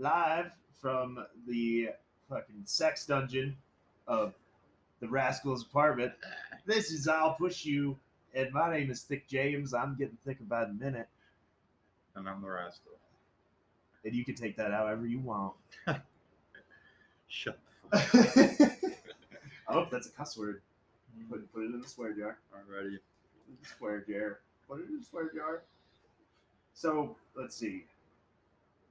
live from the fucking sex dungeon of the Rascals apartment. This is I'll Push You, and my name is Thick James. I'm getting thick about a minute, And I'm the rascal. and you can take that however you want. Shut the fuck I hope that's a cuss word. Put, put it in the swear jar. already. Square jar. Put it in the square jar. So let's see.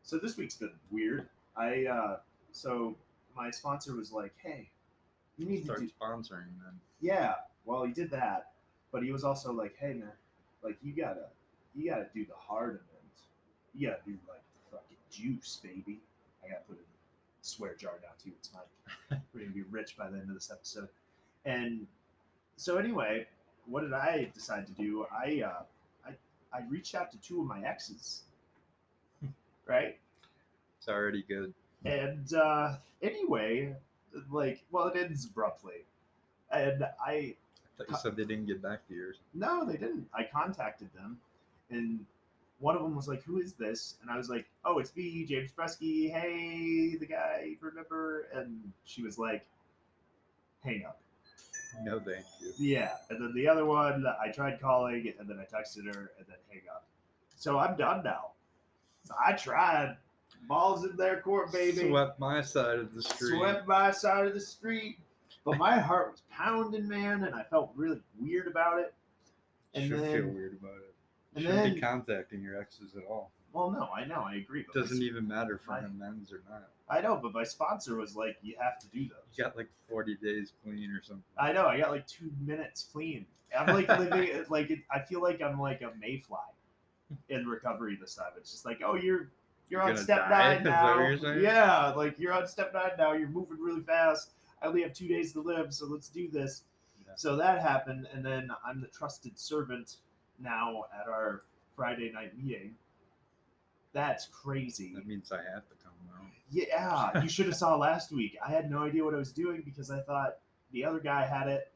So this week's been weird. I uh so my sponsor was like, "Hey, you need Start to do sponsoring then. yeah." Well, he did that, but he was also like, "Hey, man, like you gotta you gotta do the hard event. You gotta do like the fucking juice, baby." I gotta put a swear jar now too. It's mine. We're gonna be rich by the end of this episode. And so anyway, what did I decide to do? I uh, I I reached out to two of my exes, right? It's already good. And uh, anyway, like, well, it ends abruptly, and I I thought you said they didn't get back to yours. no, they didn't. I contacted them, and one of them was like, "Who is this?" And I was like, "Oh, it's me, James Bresky. Hey, the guy, remember?" And she was like, "Hang up." No, thank you. Yeah, and then the other one, I tried calling, and then I texted her, and then hang up. So I'm done now. So I tried. Balls in their court, baby. Swept my side of the street. Swept my side of the street. But my heart was pounding, man, and I felt really weird about it. And Should then, feel weird about it. and Shouldn't then, be contacting your exes at all. well, no, I know, I agree. But Doesn't even matter for my- him men's or not. I know, but my sponsor was like, "You have to do those." You got like 40 days clean or something. I know. I got like two minutes clean. I'm like living like it, I feel like I'm like a mayfly in recovery this time. It's just like, oh, you're you're, You're on step die? nine now. what you're saying? Yeah, like you're on step nine now. You're moving really fast. I only have two days to live, so let's do this. Yeah. So that happened, and then I'm the trusted servant now at our Friday night meeting. That's crazy. That means I have to come out. Yeah, you should have saw last week. I had no idea what I was doing because I thought the other guy had it.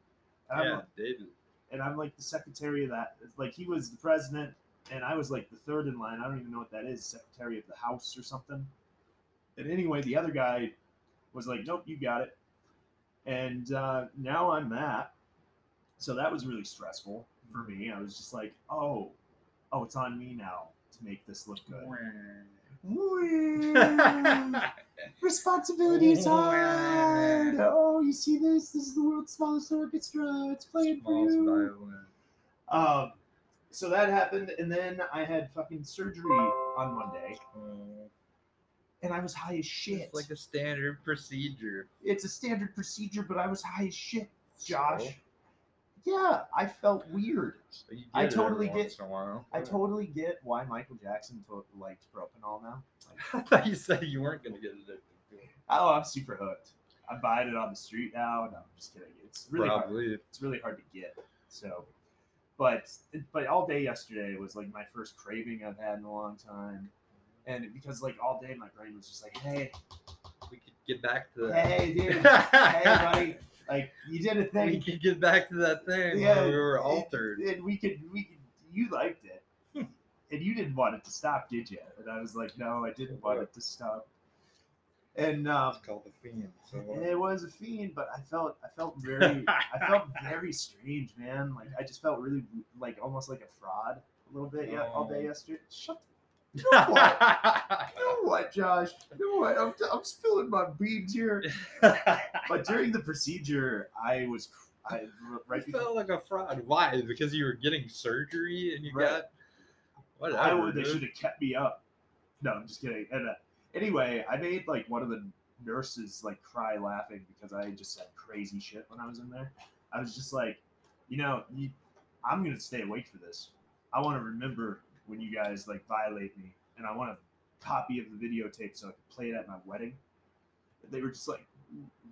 And I'm, Yeah, David. and I'm like the secretary of that. It's Like he was the president, and I was like the third in line. I don't even know what that is, secretary of the house or something. And anyway, the other guy was like, "Nope, you got it." And uh, now I'm that. So that was really stressful for me. I was just like, "Oh, oh, it's on me now to make this look good." Responsibility is hard. Oh, you see this? This is the world's smallest orchestra. It's playing for you. violin. Um, so that happened, and then I had fucking surgery on Monday, and I was high as shit. It's like a standard procedure. it's a standard procedure, but I was high as shit, Josh. So, Yeah, I felt weird. you I get it every totally get- once in a while. I totally get why Michael Jackson to- liked propanol now. Like, I thought you said you weren't gonna get addicted to it. oh, I'm super hooked. I'm buying it on the street now. No, I'm just kidding. It's really hard. Probably. it's really hard to get. So, but but all day yesterday was like my first craving I've had in a long time, and because like all day my brain was just like, hey, We could get back to that. hey, dude, hey, buddy, like you did a thing. We could get back to that thing yeah, we were altered. and we could we could you liked it, hmm. and you didn't want it to stop, did you? And I was like, no, I didn't want it to stop, and um, It's called the fiend. So It was a fiend, but I felt I felt very I felt very strange, man. Like I just felt really like almost like a fraud a little bit yeah, all day Oh. yesterday. Shut You know what? You know what, Josh? You know what? I'm, I'm spilling my beans here. But during the procedure, I was I right you felt like a fraud. Why? Because you were getting surgery and you Right. got whatever. I would, they should have kept me up. No, I'm just kidding. And uh, anyway, I made like one of the nurses like cry laughing because I just said crazy shit when I was in there. I was just like, you know, you, I'm gonna stay awake for this. I want to remember when you guys like violate me, and I want a copy of the videotape so I can play it at my wedding. And they were just like,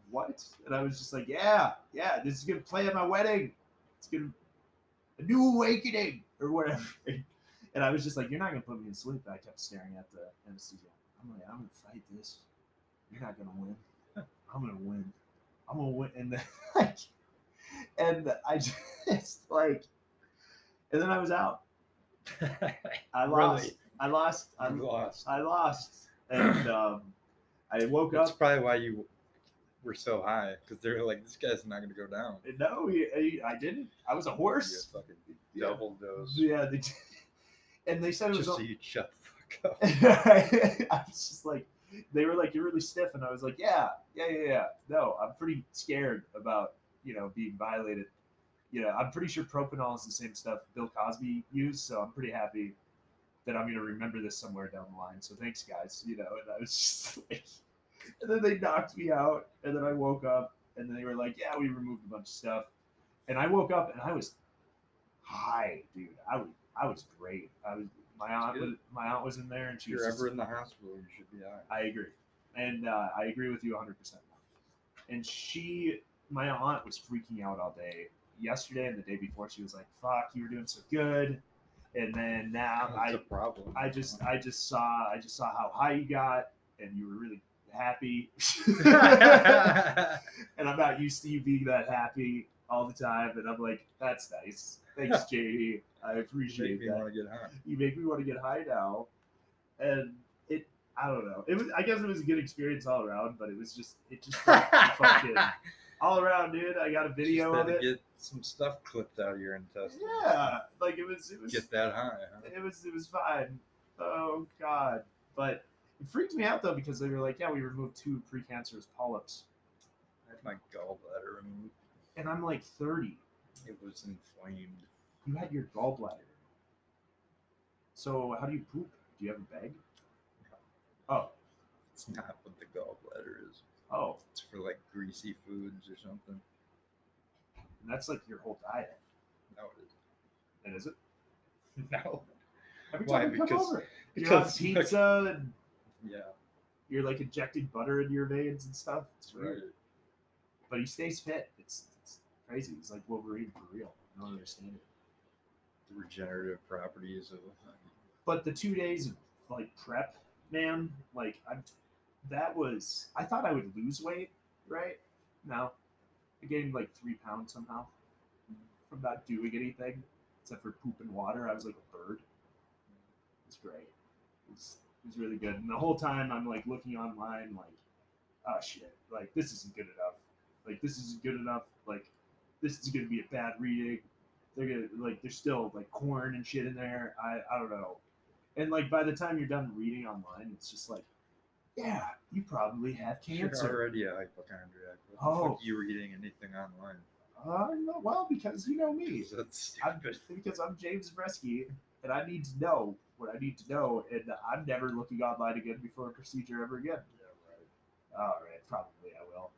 what? And I was just like, yeah, yeah, this is gonna play at my wedding. It's gonna a new awakening or whatever. And I was just like, "You're not gonna put me to sleep." I kept staring at the anesthesia. I'm like, "I'm gonna fight this. You're not gonna win. I'm gonna win. I'm gonna win." And then, like, and I just like, and then I was out. I lost. Really? I lost. I, lost. I lost. and um, I woke That's up. That's probably why you were so high because they were like, this guy's not gonna go down. No, he- he- I didn't. I was a horse. fucking Yeah. double dose. Yeah, they and they said it was. Just so you shut I was just like, they were like, "You're really stiff," and I was like, "Yeah, yeah, yeah, yeah." No, I'm pretty scared about you know being violated. You know, I'm pretty sure propanol is the same stuff Bill Cosby used, so I'm pretty happy that I'm gonna remember this somewhere down the line. So thanks, guys. You know, and I was just like, and then they knocked me out, and then I woke up, and then they were like, "Yeah, we removed a bunch of stuff," and I woke up and I was high, dude. I was I was great. I was my aunt was my aunt was in there, and If she was you're ever in the hospital, you should be high. I agree, and uh, I agree with you 100. percent And she, my aunt, was freaking out all day yesterday and the day before. She was like, "Fuck, you were doing so good," and then now That's I, a problem. I just, I just saw, I just saw how high you got, and you were really happy. and I'm not used to you being that happy all the time, and I'm like, "That's nice, thanks, JD. I Make appreciate me that." want to get high. you make me want to get high now. And it, I don't know. It was, I guess it was a good experience all around, but it was just, it just felt fucking all around, dude. I got a video Just of it. Get some stuff clipped out of your intestines. Yeah, like it was, it was, Get that high. Huh? it was, it was fine. Oh god, but it freaked me out though because they were like, yeah, we removed two precancerous polyps, I had my gallbladder removed. and I'm like 30. It was inflamed. You had your gallbladder. So how do you poop? Do you have a bag? Oh, It's not what the gallbladder is. oh, It's for like greasy foods or something. and that's like your whole diet. No, it And is it? isn't. No. Every Why? time you come Because- over, you have because- pizza and Yeah. you're like injecting butter into your veins and stuff. It's Right. weird. But he stays fit. It's, it's crazy. He's like Wolverine for real. I don't understand it. The regenerative properties of But the two days of like prep, man, like I, that was. I thought I would lose weight, right? No, I gained like three pounds somehow from not doing anything except for poop and water. I was like a bird. It's great. It's was, it was really good. And the whole time I'm like looking online, like, oh shit, like this isn't good enough. Like this isn't good enough. Like this is gonna be a bad reading. They're gonna like there's still like corn and shit in there. I I don't know. And like by the time you're done reading online, it's just like, yeah, you probably have You're cancer. already a hypochondriac. What the Oh. fuck you reading anything online? Uh, well, because you know me. That's I'm, because I'm James Bresky, and I need to know what I need to know, and I'm never looking online again before a procedure ever again. Yeah, right. All right, probably I will.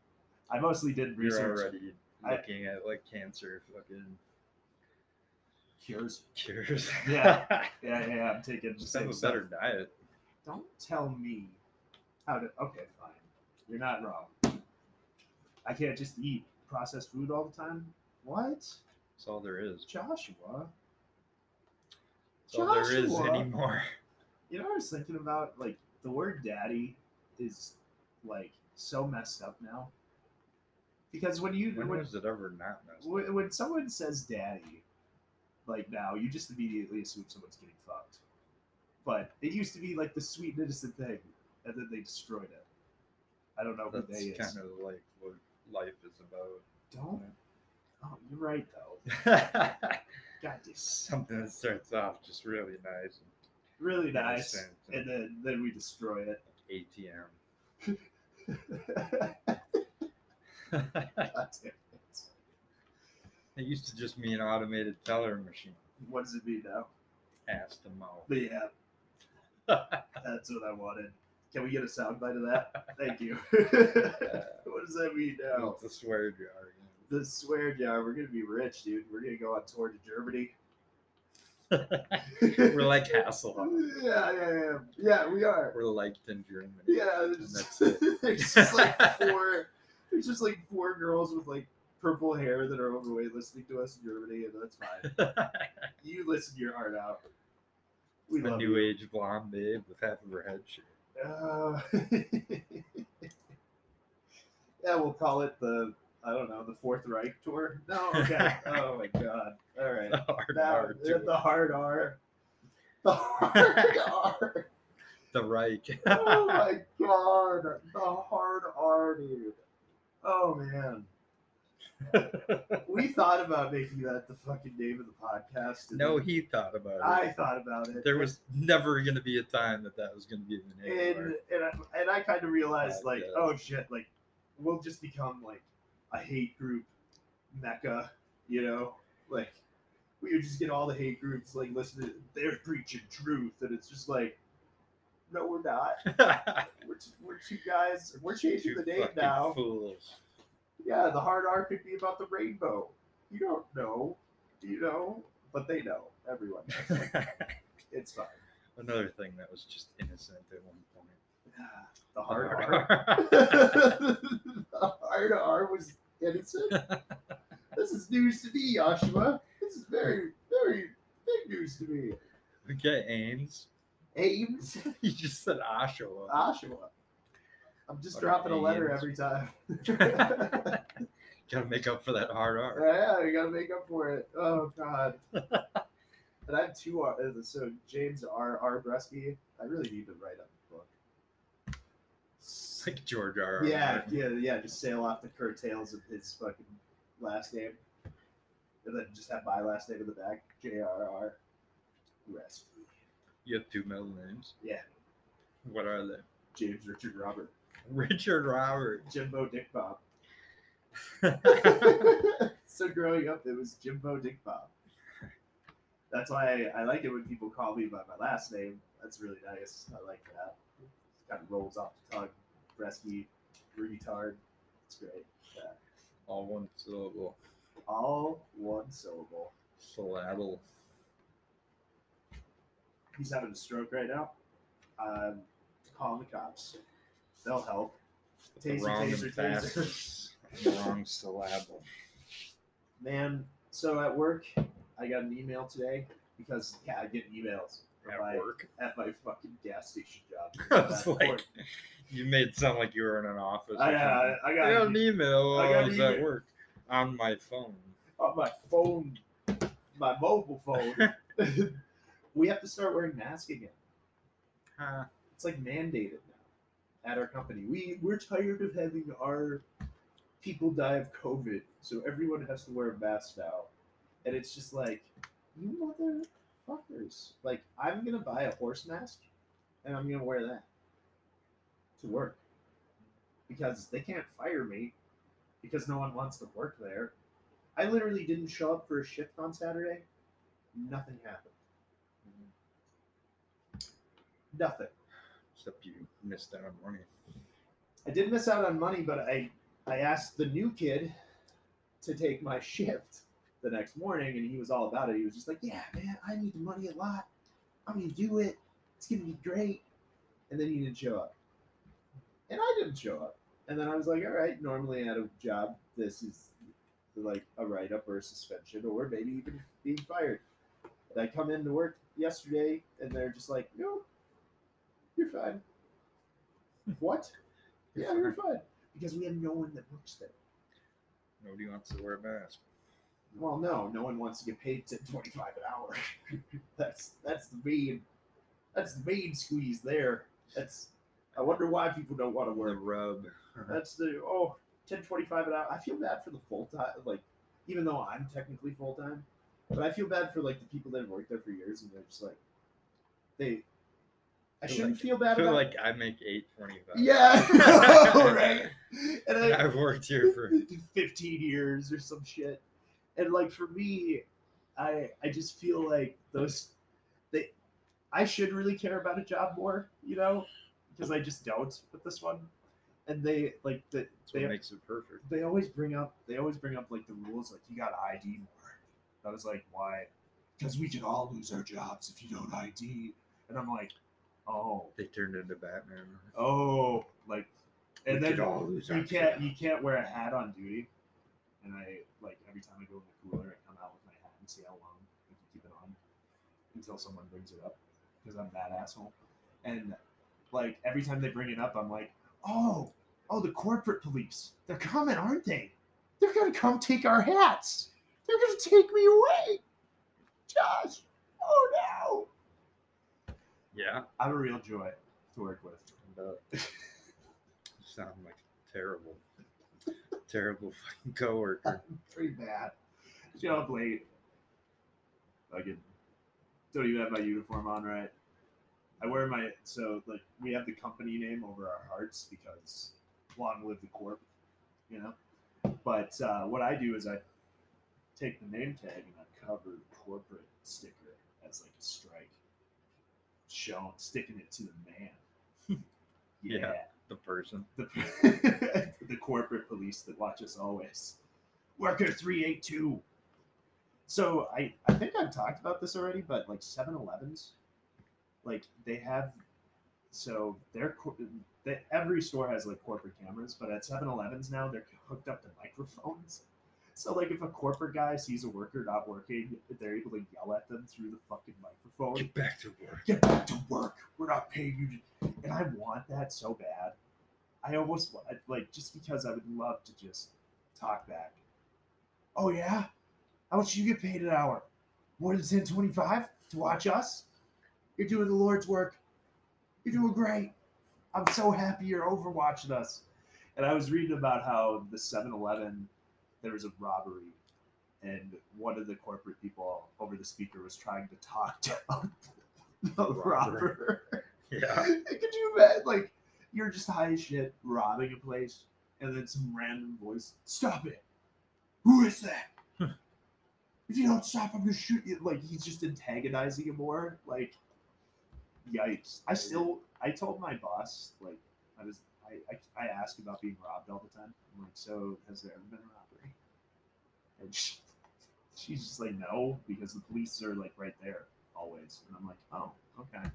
I mostly did research. You're already I- looking at like cancer fucking cures. cures. Yeah. Yeah, yeah, I'm taking Just have a stuff. better diet. Don't tell me how to. Okay, fine. You're not wrong. I can't just eat processed food all the time. What, That's all there is. Joshua? That's all there is anymore. You know, I was thinking about like the word "daddy" is like so messed up now. Because when you When when, was it ever not messed up? when, when someone says "daddy," like now, you just immediately assume someone's getting fucked. But it used to be like the sweet and innocent thing, and then they destroyed it. I don't know who That's they is. kind of like what life is about. Don't. Oh, you're right though. God. Something that starts off just really nice. Really nice, Innocent and then then we destroy it. ATM. God it. Used to just be an automated teller machine. What does it mean now? Ass to mouth. But yeah, that's what I wanted. Can we get a soundbite of that? Thank you. Uh, what does that mean now? It's a swear jar. Yeah. The swear jar. We're gonna be rich, dude. We're gonna go on tour to Germany. We're like Hasselhoff. Yeah, yeah, yeah. Yeah, we are. We're liked in Germany. Yeah, And there's, that's it. there's just like four. There's just like four girls with like purple hair that are overweight listening to us in Germany, and that's fine. You listen your heart out. We a love new you. age blonde babe with half of her head shaved. Uh, yeah, we'll call it the I don't know the Fourth Reich tour. No, okay. oh my god. All right. The Hard Now, R the, the hard R. The hard R. The Reich. oh my god, the hard R, dude. Oh man, we thought about making that the fucking name of the podcast. no, he thought about it. I thought about it. there was never going to be a time that that was going to be the name. and and I, and I kind of realized like, yeah. oh shit, like we'll just become like a hate group mecca, you know, like we would just get all the hate groups like listen to they're preaching truth, and it's just like, no, we're not. We're two, we're two guys. We're changing the name now. Fools. Yeah, the hard R could be about the rainbow. You don't know, you know, but they know. Everyone knows. It's fine. Another thing that was just innocent at one point. Yeah, the hard R. R. the hard R was innocent. this is news to me, Joshua. This is very, very big news to me. okay, Ames. Ames, You just said Oshawa. Joshua. I'm just Fucking dropping a letter every time. Gotta make up for that hard R. yeah, you gotta make up for it. Oh God. and I have two R. uh, So James R. R. Bresky. I really need to write up a book. It's like George R. R. Yeah, Martin. yeah, yeah. Just sail off the curtails of his fucking last name, and then just have my last name in the back, J.R.R. Rescue. You have two middle names. Yeah, What are they? James Richard Robert, Richard Robert. Jimbo Dick Bob. so growing up, it was Jimbo Dick Bob. That's why I, I like it when people call me by my last name. That's really nice. I like that. kind of rolls off the tongue. Rescue, retard. It's great. Yeah. All one syllable. All one syllable. Syllable. he's having a stroke right now. Um, call the cops. They'll help. Taser, wrong taser, taser. wrong syllable. Man, so at work, I got an email today because yeah, I get emails At my, work. at my fucking gas station job. I was like, work. you made it sound like you were in an office. I, uh. I I got, got an email. I got an was at work on my phone. on my phone, my mobile phone. we have to start wearing masks again. Huh. It's like mandated now at our company. We we're tired of having our people die of COVID, so everyone has to wear a mask now. And it's just like, you motherfuckers. Like, I'm gonna buy a horse mask and I'm gonna wear that to work. Because they can't fire me because no one wants to work there. I literally didn't show up for a shift on Saturday. Nothing happened. Mm-hmm. Nothing. Except you missed out on money. I did miss out on money, but I I asked the new kid to take my shift the next morning, and he was all about it. He was just like, "Yeah, man, I need the money a lot. I'm gonna do it. It's gonna be great." And then he didn't show up, and I didn't show up. And then I was like, "All right, normally at a job, this is like a write up or a suspension, or maybe even being fired." And I come into work yesterday, and they're just like, "Nope, you're fine." What? Yeah, we're fine. Because we have no one that works there. Nobody wants to wear a mask. Well, no, no one wants to get paid to twenty five an hour. that's that's the main that's the main squeeze there. That's I wonder why people don't want to The work. rub. That's the oh 10 25 an hour. I feel bad for the full time like even though I'm technically full time, but I feel bad for like the people that have worked there for years and they're just like they I Feel shouldn't like- feel I bad feel about like I make eight twenty five. Yeah, I right. And I, I've worked here for 15 years or some shit. And like for me, I I just feel like those they I should really care about a job more, you know, because I just don't with this one. And they like what they makes it perfect. they always bring up they always bring up like the rules like you got to ID more. I was like, why? Because we could all lose our jobs if you don't ID. And I'm like, oh, They turned into Batman. oh, like, and We then all lose you our can't you can't wear a hat on duty. And I like every time I go in the cooler, I come out with my hat and see how long I can keep it on until someone brings it up because I'm that asshole. And like every time they bring it up, I'm like, oh, oh, the corporate police, they're coming, aren't they? They're gonna come take our hats. They're gonna take me away, Josh. Oh no. Yeah. I'm a real joy. to work with. Sound like terrible, terrible fucking coworker. Pretty bad. Show up late. Fucking don't even have my uniform on right. I wear my so like we have the company name over our hearts because long live the corp, you know. But uh, what I do is I take the name tag and I cover corporate sticker as like a strike, showing sticking it to the man. Yeah. The person. the, the corporate police that watch us always. Worker 382. So I, I think I've talked about this already, but like 7 Elevens, like they have, so they're, cor- they, every store has like corporate cameras, but at 7 Elevens now they're hooked up to microphones. So like if a corporate guy sees a worker not working, they're able to yell at them through the fucking microphone Get back to work. get back to work. We're not paying you. To... And I want that so bad. I almost want, like, just because I would love to just talk back. Oh, yeah? How much you get paid an hour? More than ten twenty five to watch us? You're doing the Lord's work. You're doing great. I'm so happy you're overwatching us. And I was reading about how the 7 Eleven, there was a robbery, and one of the corporate people over the speaker was trying to talk down the Robber. robber. Yeah. Could you imagine, like, you're just high as shit robbing a place, and then some random voice, "Stop it! Who is that? if you don't stop, I'm gonna shoot you!" Like he's just antagonizing him more. Like, yikes! I still, I told my boss, like, I was, I, I, I asked about being robbed all the time. I'm like, so has there ever been a robbery? And she, she's just like, no, because the police are like right there always. And I'm like, oh, okay.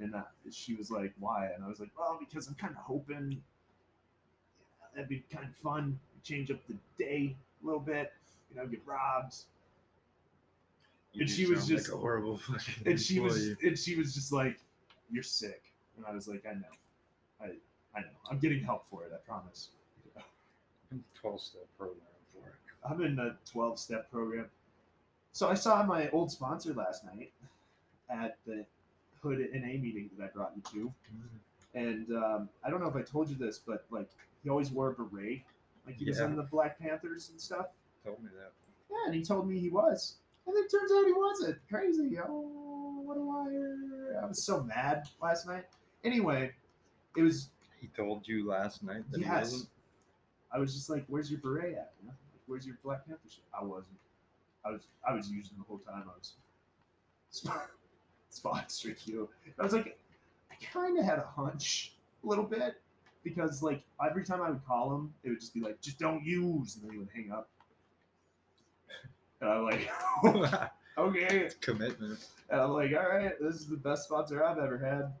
And uh, she was like, why? And I was like, well, because I'm kind of hoping that'd be kind of fun. Change up the day a little bit, you know, get robbed. You And she was just- like a horrible fucking And she was, and she was just like, you're sick. And I was like, I know, I, I know. I'm getting help for it. I promise. twelve step program. I'm in a 12 step program. So I saw my old sponsor last night at the Hood NA meeting that I brought you to. And um, I don't know if I told you this, but like he always wore a beret. Like he was Yeah. in the Black Panthers and stuff. Told me that. Yeah, and he told me he was. And it turns out he wasn't. Crazy. Oh, what a liar. I was so mad last night. Anyway, it was, He told you last night that he wasn't. I was just like, where's your beret at? You know? Where's your Black Panther shirt? I wasn't. I was I was using the whole time I was sp- sponsoring you. I was like, I kind of had a hunch a little bit because like every time I would call him, it would just be like, just don't use, and then he would hang up. And I'm like, okay. it's Commitment. And I'm like, all right, this is the best sponsor I've ever had.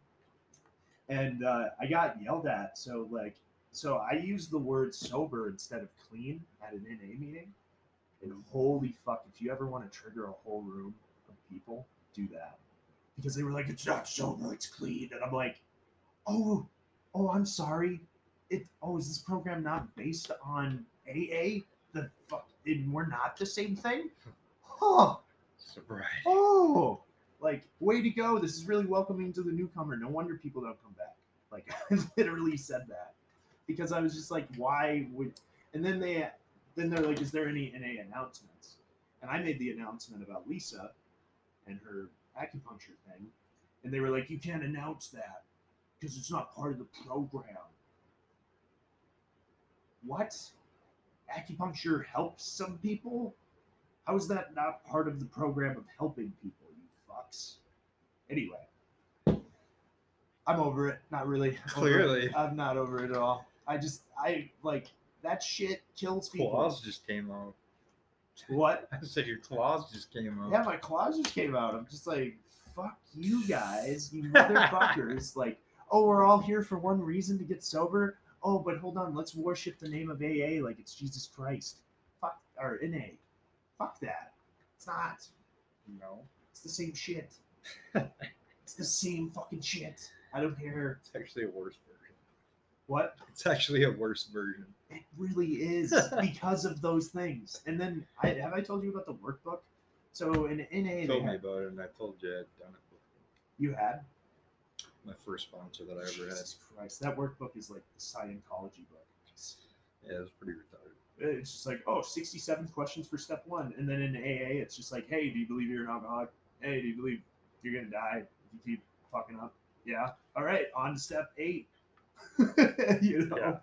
And uh, I got yelled at. So like, so I use the word sober instead of clean at an NA meeting. And holy fuck, if you ever want to trigger a whole room of people, do that. Because they were like, it's not sober, it's clean. And I'm like, oh, oh, I'm sorry. It oh, is this program not based on AA? The fuck, and we're not the same thing? Huh. Sobriety. Oh, like way to go! This is really welcoming to the newcomer. No wonder people don't come back. Like I literally said that because I was just like, why would? And then they, then they're like, is there any NA announcements? And I made the announcement about Lisa and her acupuncture thing, and they were like, you can't announce that because it's not part of the program. What? Acupuncture helps some people? How is that not part of the program of helping people, you fucks? Anyway, I'm over it. Not really. Clearly. I'm not over it at all. I just, I like that shit kills people. Claws just came out. What? I said your claws just came out. Yeah, my claws just came out. I'm just like, fuck you guys, you motherfuckers. like, oh, we're all here for one reason to get sober. Oh, but hold on, let's worship the name of AA like it's Jesus Christ. Fuck, or NA. Fuck that. It's not. No. It's the same shit. it's the same fucking shit. I don't care. It's actually a worse version. What? It's actually a worse version. It really is because of those things. And then, I have I told you about the workbook? So in NA, told me have, about it, and I told you I'd done it before. you had. my first sponsor that I ever had. Jesus Christ, that workbook is like the Scientology book. It's, Yeah, it was pretty retarded. it's just like, oh, 67 questions for step one. And then in AA, it's just like, hey, do you believe you're an alcoholic? Hey, do you believe you're going to die if you keep fucking up? Yeah. All right, on to step eight. you know? Yeah.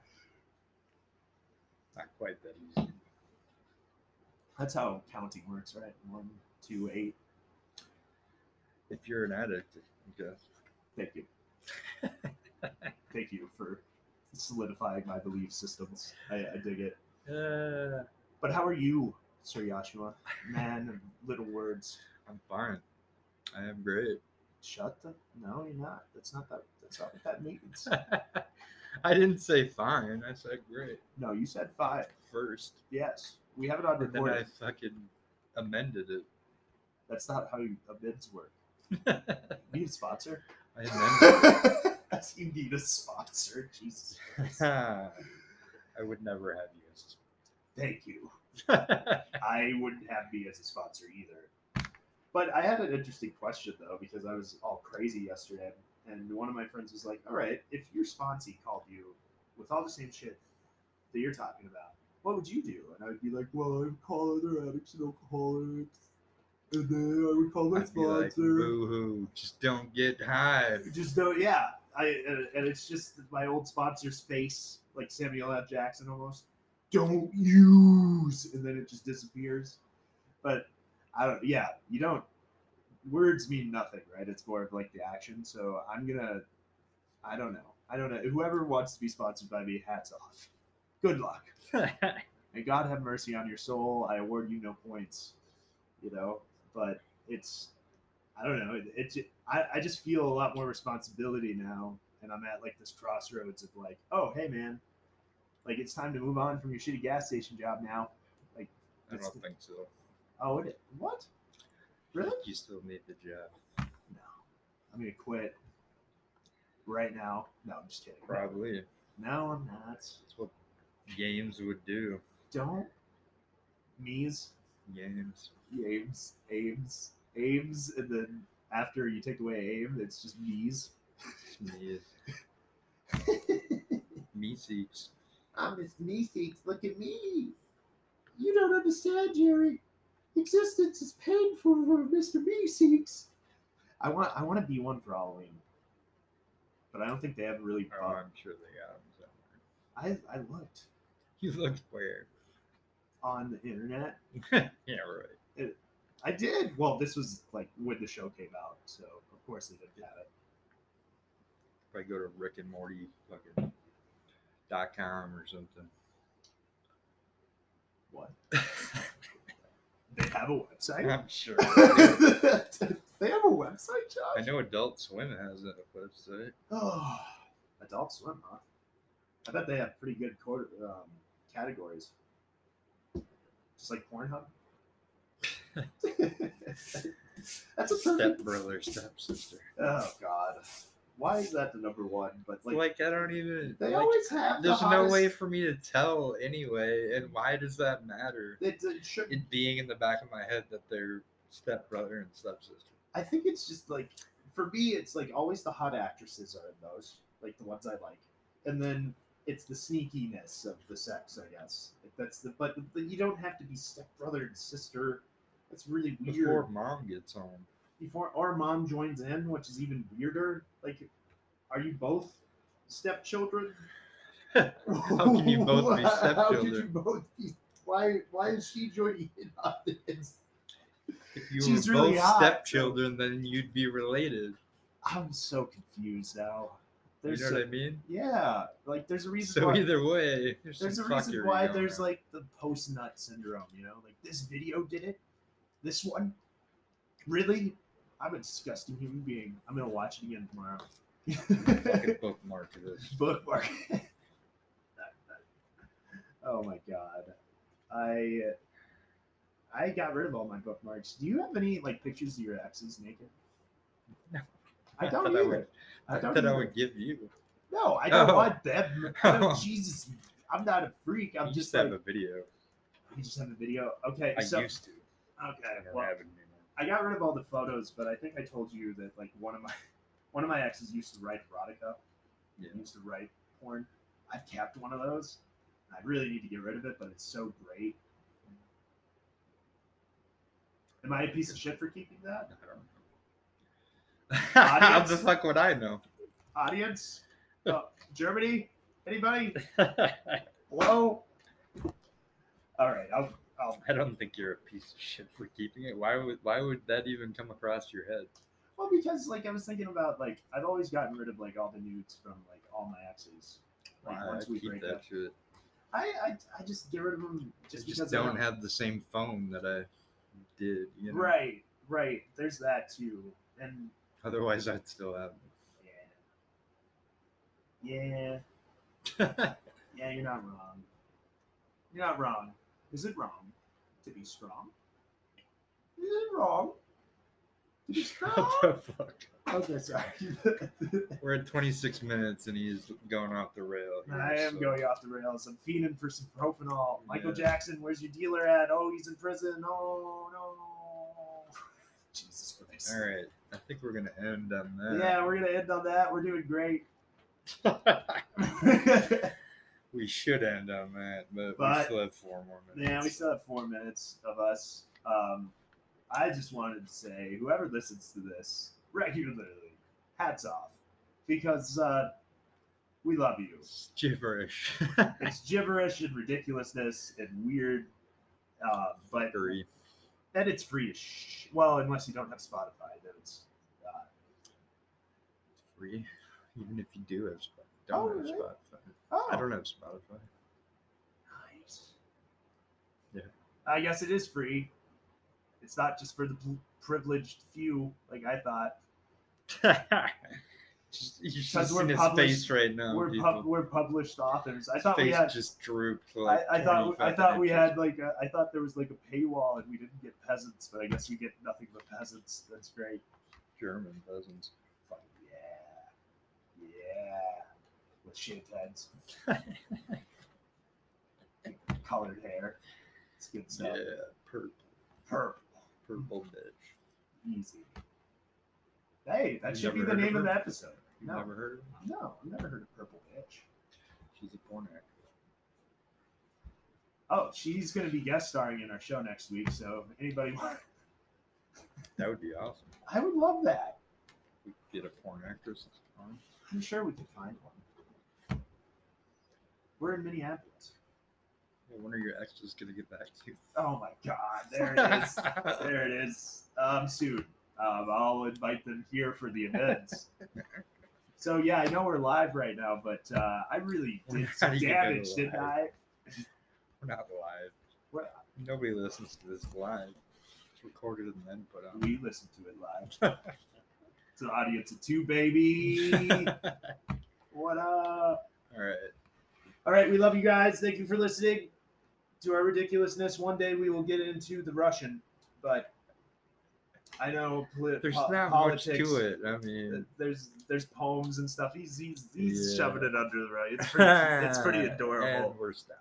Not quite that easy. That's how counting works, right? One, two, eight. If you're an addict, I guess. Thank you. Thank you for solidifying my belief systems. I, I dig it. Uh, But how are you, Sir Joshua? Man of little words. I'm fine. I am great. Shut the. No, you're not. That's not that. That's not what that means. I didn't say fine. I said great No, you said five. first. Yes, we have it on And then I fucking amended it. That's not how you, bids work. I Need a sponsor? I amended you need a sponsor. Jesus. Christ. I would never have you as a sponsor. Thank you. I wouldn't have me as a sponsor either. But I had an interesting question though because I was all crazy yesterday, and one of my friends was like, "All right, if your sponsee called you with all the same shit that you're talking about, what would you do?" And I would be like, "Well, I would call other addicts and alcoholics, and then I would call my I'd be like, sponsor." boo hoo, just don't get high. just don't, yeah. I and- and it's just my old sponsor's face, like Samuel L. Jackson almost. Don't use, and then it just disappears. But I don't. Yeah, you don't. Words mean nothing, right? It's more of like the action. So I'm gonna. I don't know. I don't know. Whoever wants to be sponsored by me, hats off. Good luck. May God have mercy on your soul. I award you no points. You know, but it's I don't know. It, it I, I just feel a lot more responsibility now, and I'm at like this crossroads of like, oh hey man, like it's time to move on from your shitty gas station job now. Like I don't think so. Oh, it what? Really? You still need the job. No, I'm gonna quit right now. No, I'm just kidding. Probably. No, I'm not. That's what games would do. Don't. Me's, Games. Ames, Ames, Ames, and then after you take away aim, it's just me's. Me, me seeks. I'm Miss Meeseeks. Look at me. You don't understand, Jerry. Existence is painful for Mr. Meeseeks. I want I want to be one for Halloween. But I don't think they have really Oh, I'm sure they got them somewhere. I I looked You looked where? on the internet. yeah, right. I did. Well, this was like when the show came out, so of course they didn't have it. If I go to Rick and Morty fucking dot com or something. What? They have a website? I'm sure. they have a website, Josh? I know Adult Swim has a website. Oh, Adult Swim, huh? I bet they have pretty good quarter, um, categories. Just like Pornhub. That's a Step perfect. brother, step sister. Oh God, why is that the number one? But like, Like, I don't even. they like, always have. the There's no way for me to tell anyway, and why does that matter? It, it should, It being in the back of my head that they're step brother and stepsister. I think it's just like for me, it's like always the hot actresses are in those, like the ones I like, and then it's the sneakiness of the sex, I guess. Like that's the but, but you don't have to be stepbrother and sister. That's really weird. Before mom gets home. Before our mom joins in, which is even weirder. Like, are you both stepchildren? How can you both be How could you stepchildren? both be? Why? Why is she joining in on this? If you She's were really both hot, stepchildren, then you'd be related. I'm so confused now. There's you know a- what I mean? Yeah, like there's a reason So why either way, there's, there's a reason why there's on. like the post nut syndrome, you know? Like this video did it. This one? Really? I'm a disgusting human being. I'm gonna watch it again tomorrow. fucking bookmark this. Bookmark. oh my god. I I got rid of all my bookmarks. Do you have any like pictures of your exes naked? No. I don't thought I either. would- I I don't thought I would give you. No, I don't Oh. want them. Oh. Jesus, I'm not a freak. I'm You just just have like, a video. you just have a video. Okay, I so used to. I okay, don't well, have it anymore. I got rid of all the photos, but I think I told you that like one of my one of my exes used to write erotica. Yeah. Used to write porn. I've kept one of those. I really need to get rid of it, but it's so great. Am I a piece of shit for keeping that? I don't know. How the fuck would I know? Audience, uh, Germany, anybody? Hello. All right, I'll. I'll I don't think you're a piece of shit for keeping it. Why would why would that even come across your head? well, because like I was thinking about like I've always gotten rid of like all the nudes from like all my exes. Like once we keep break that up, shit? I, I I just get rid of them just I because I don't have the same phone that I did. You know? Right, right. There's that too, and Otherwise, I'd still have yeah, yeah, yeah. You're not wrong. You're not wrong. Is it wrong to be strong? Is it wrong to be strong? what the fuck? okay, sorry. We're at 26 minutes and he's going off the rail. here, I am so- going off the rails. I'm feeding for some propanol. Michael Yeah. Jackson, where's your dealer at? Oh, he's in prison. Oh no. Jesus Christ. All right, I think we're gonna end on that. Yeah, we're gonna end on that. We're doing great. We should end on that, but, But- we still have four more minutes. yeah, we still have four minutes of us. Um, I just wanted to say, whoever listens to this regularly, hats off, because uh, we love you. It's gibberish. It's gibberish and ridiculousness and weird, uh, but and it's free. Sh- well, unless you don't have Spotify, then it's. Uh, free, even if you do have Spotify. Don't Oh, have? Spotify. Oh, I don't have Spotify. Nice. Yeah. I guess it is free. It's not just for the privileged few, like I thought. Just- you should Because we're his published- face right now. we're pub- we're published authors. I His thought we had. just drooped. For I, like I thought I thought we had like a, I thought there was like a paywall and we didn't get peasants, but I guess we get nothing but peasants. That's great. German peasants. Fuck yeah, yeah, with shaved heads, colored hair. It's good stuff. Yeah, purple, Purple, purple bitch. easy. Hey, that You've should be the heard of name of the episode. You No, never heard of her? no, I've never heard of Purple Bitch. She's a porn actor. Oh, she's going to be guest starring in our show next week. So anybody, want- That would be awesome. I would love that. We could get a porn actress. I'm sure we could find one. We're in Minneapolis. When are your exes gonna get back to you? Oh my God, there it is. there it is. Um, soon. Um, I'll invite them here for the events. so yeah, I know we're live right now, but uh, I really We're did some damage, didn't I? We're not live. What? Nobody listens to this live. It's recorded and then put on. We listen to it live. it's an audience of two, baby. what up? All right. All right, we love you guys. Thank you for listening to our ridiculousness. One day we will get into the Russian, but I know poli- There's po- not politics, much to it. I mean, There's there's poems and stuff. He's he's, he's Yeah. shoving it under the rug. It's pretty, it's pretty and adorable. we're stopped.